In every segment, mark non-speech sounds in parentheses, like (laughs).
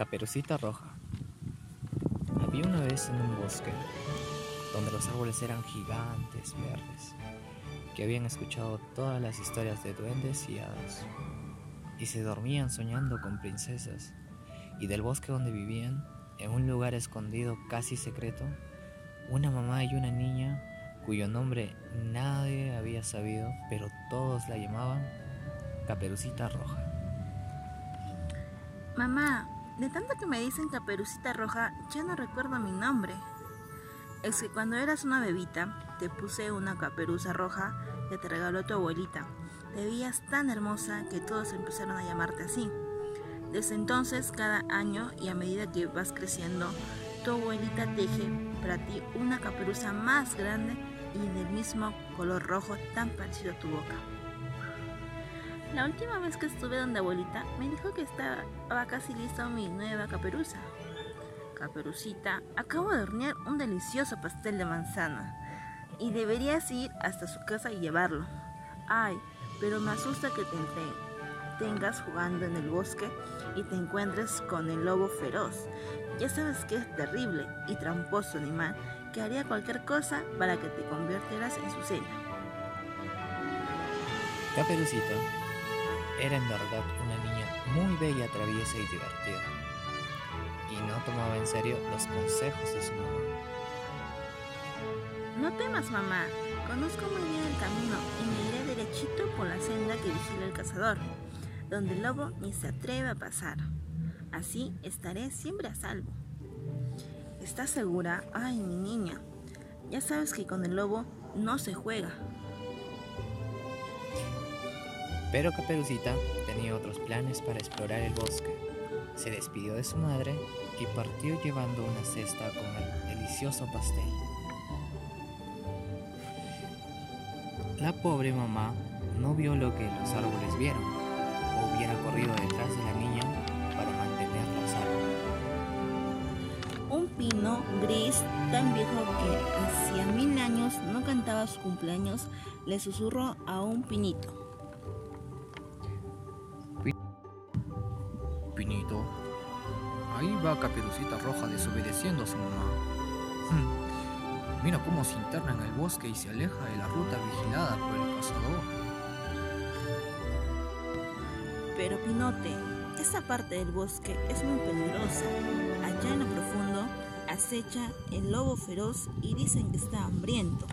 Caperucita Roja. Había una vez en un bosque donde los árboles eran gigantes verdes, que habían escuchado todas las historias de duendes y hadas, y se dormían soñando con princesas, y del bosque donde vivían, en un lugar escondido casi secreto, una mamá y una niña cuyo nombre nadie había sabido, pero todos la llamaban Caperucita Roja. Mamá, de tanto que me dicen caperucita roja, ya no recuerdo mi nombre. Es que cuando eras una bebita, te puse una caperuza roja que te regaló tu abuelita. Te veías tan hermosa que todos empezaron a llamarte así. Desde entonces, cada año y a medida que vas creciendo, tu abuelita teje para ti una caperuza más grande y del mismo color rojo tan parecido a tu boca. La última vez que estuve donde abuelita me dijo que estaba casi lista mi nueva caperuza. Caperucita, acabo de hornear un delicioso pastel de manzana y deberías ir hasta su casa y llevarlo. Ay, pero me asusta que te tengas jugando en el bosque y te encuentres con el lobo feroz. Ya sabes que es terrible y tramposo animal que haría cualquier cosa para que te convirtieras en su cena. Caperucita era en verdad una niña muy bella, traviesa y divertida, y no tomaba en serio los consejos de su mamá. No temas, mamá. Conozco muy bien el camino y me iré derechito por la senda que vigila el cazador, donde el lobo ni se atreve a pasar. Así estaré siempre a salvo. ¿Estás segura? Ay, mi niña. Ya sabes que con el lobo no se juega. Pero Caperucita tenía otros planes para explorar el bosque. Se despidió de su madre y partió llevando una cesta con el delicioso pastel. La pobre mamá no vio lo que los árboles vieron, o hubiera corrido detrás de la niña para mantenerla a salvo. Un pino gris tan viejo que hacía mil años no cantaba su cumpleaños le susurró a un. Pinito, ahí va Caperucita Roja desobedeciendo a su mamá. Hmm, Mira cómo se interna en el bosque y se aleja de la ruta vigilada por el cazador. Pero Pinote, esa parte del bosque es muy peligrosa. Allá en lo profundo acecha el lobo feroz y dicen que está hambriento.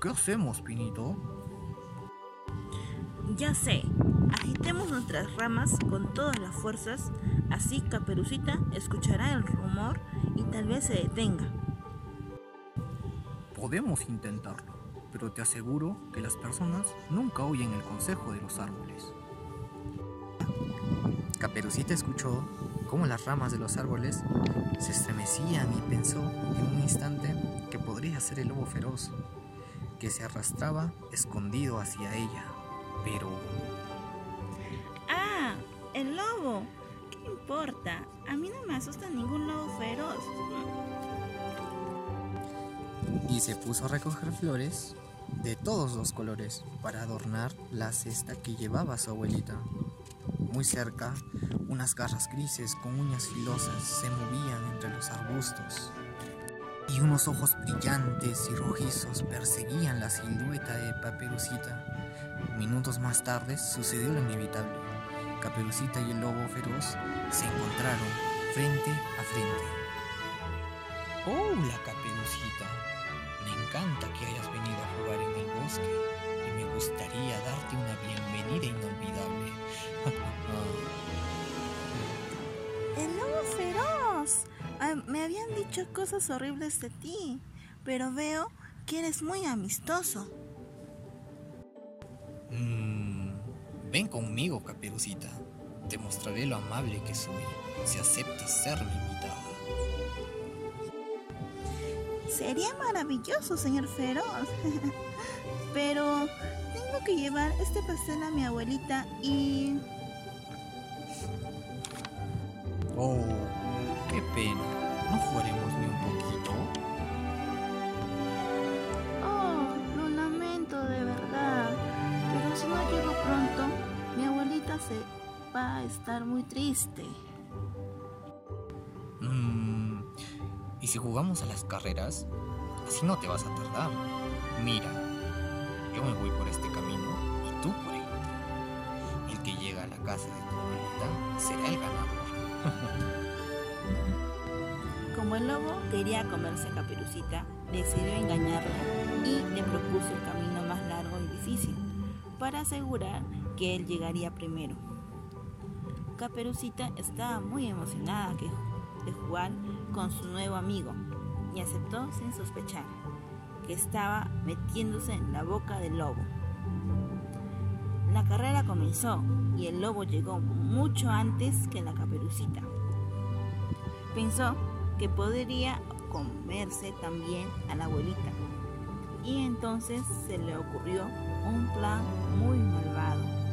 ¿Qué hacemos, Pinito? Ya sé, agitemos nuestras ramas con todas las fuerzas, así Caperucita escuchará el rumor y tal vez se detenga. Podemos intentarlo, pero te aseguro que las personas nunca oyen el consejo de los árboles. Caperucita escuchó cómo las ramas de los árboles se estremecían y pensó en un instante que podría ser el lobo feroz, que se arrastraba escondido hacia ella. Pero importa? A mí no me asusta ningún lobo feroz. y se puso a recoger flores de todos los colores para adornar la cesta que llevaba su abuelita. Muy cerca, unas garras grises con uñas filosas se movían entre los arbustos. Y unos ojos brillantes y rojizos perseguían la silueta de Caperucita. Minutos más tarde sucedió lo inevitable. Caperucita y el lobo feroz se encontraron frente a frente. Hola, Caperucita. Me encanta que hayas venido a jugar en el bosque y me gustaría darte una bienvenida inolvidable. (laughs) ¡El lobo feroz! Ay, me habían dicho cosas horribles de ti, pero veo que eres muy amistoso. Ven conmigo, Caperucita. Te mostraré lo amable que soy si aceptas ser mi invitada. Sería maravilloso, señor feroz. (laughs) pero tengo que llevar este pastel a mi abuelita y... Oh, qué pena. ¿No jugaremos ni un poquito? Se va a estar muy triste. Mm, ¿Y si jugamos a las carreras? Así no te vas a tardar. Mira, yo me voy por este camino y tú por el otro. El que llega a la casa de tu abuelita será el ganador. (laughs) Como el lobo quería comerse a Caperucita, decidió engañarla y le propuso el camino más largo y difícil para asegurar que él llegaría primero. Caperucita estaba muy emocionada de jugar con su nuevo amigo y aceptó sin sospechar que estaba metiéndose en la boca del lobo. La carrera comenzó y el lobo llegó mucho antes que la caperucita. Pensó que podría comerse también a la abuelita y entonces se le ocurrió un plan muy malvado.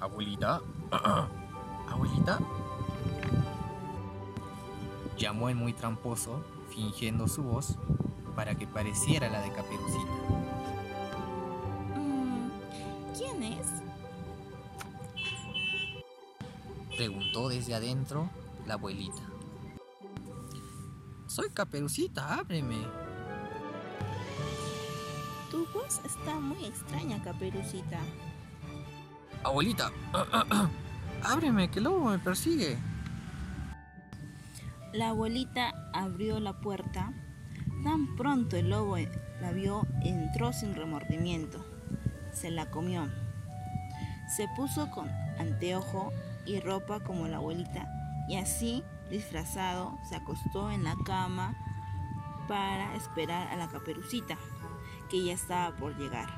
Abuelita. (clears throat) Abuelita. Llamó el muy tramposo, fingiendo su voz, para que pareciera la de Caperucita. Mm, ¿Quién es? Preguntó desde adentro la abuelita. Soy Caperucita, ábreme. Tu voz está muy extraña, Caperucita. Abuelita, (clears throat) ábreme, que el lobo me persigue. La abuelita abrió la puerta. Tan pronto el lobo la vio, entró sin remordimiento. Se la comió. Se puso con anteojo y ropa como la abuelita y así, disfrazado, se acostó en la cama para esperar a la caperucita, que ya estaba por llegar.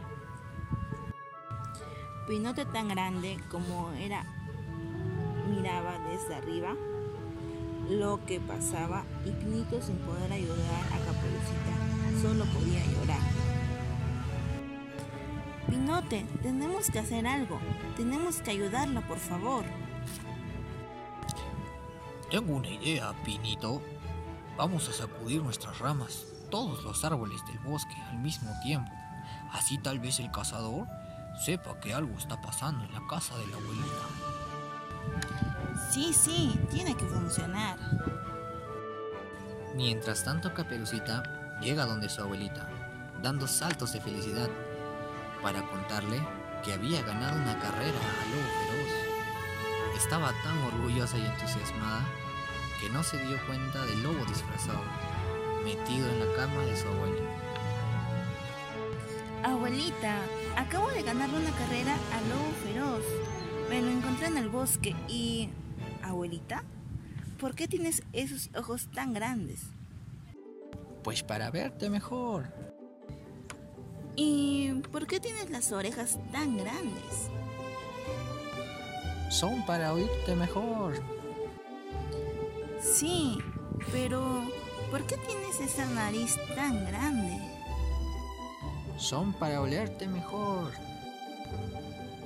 Pinote tan grande como era miraba desde arriba lo que pasaba y Pinito sin poder ayudar a Caperucita solo podía llorar. Pinote, tenemos que hacer algo. Tenemos que ayudarla, por favor. Tengo una idea, Pinito. Vamos a sacudir nuestras ramas, todos los árboles del bosque al mismo tiempo. Así tal vez el cazador sepa que algo está pasando en la casa de la abuelita. Sí, sí, tiene que funcionar. Mientras tanto, Caperucita llega donde su abuelita, dando saltos de felicidad, para contarle que había ganado una carrera a lobo feroz. Estaba tan orgullosa y entusiasmada que no se dio cuenta del lobo disfrazado, metido en la cama de su abuela. Abuelita, acabo de ganarle una carrera al lobo feroz. Me lo encontré en el bosque y... Abuelita, ¿por qué tienes esos ojos tan grandes? Pues para verte mejor. ¿Y por qué tienes las orejas tan grandes? Son para oírte mejor. Sí, pero ¿por qué tienes esa nariz tan grande? Son para olerte mejor.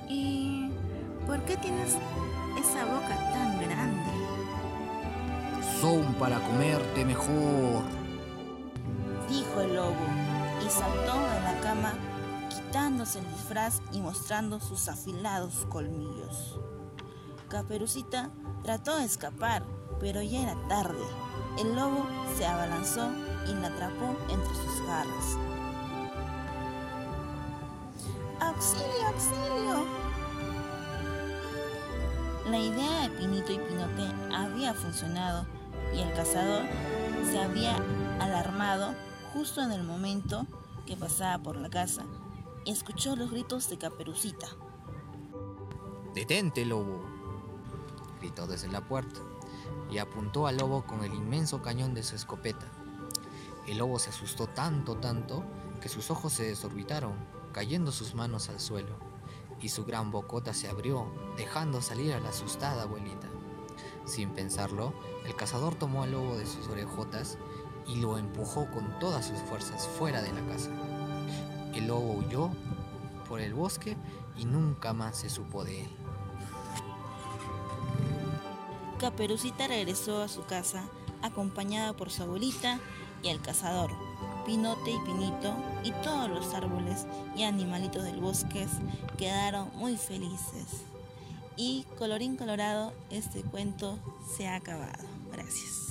¿Y por qué tienes esa boca tan grande? Son para comerte mejor. Dijo el lobo y saltó de la cama quitándose el disfraz y mostrando sus afilados colmillos. Caperucita trató de escapar, pero ya era tarde. El lobo se abalanzó y la atrapó entre sus garras. ¡Auxilio, auxilio! La idea de Pinito y Pinote había funcionado y el cazador se había alarmado justo en el momento que pasaba por la casa y escuchó los gritos de Caperucita. Detente, lobo, gritó desde la puerta y apuntó al lobo con el inmenso cañón de su escopeta. El lobo se asustó tanto, tanto, que sus ojos se desorbitaron, cayendo sus manos al suelo, y su gran bocota se abrió, dejando salir a la asustada abuelita. Sin pensarlo, el cazador tomó al lobo de sus orejotas y lo empujó con todas sus fuerzas fuera de la casa. El lobo huyó por el bosque y nunca más se supo de él. Caperucita regresó a su casa acompañada por su abuelita y el cazador, Pinote y Pinito y todos los árboles y animalitos del bosque quedaron muy felices. Y colorín colorado, este cuento se ha acabado. Gracias.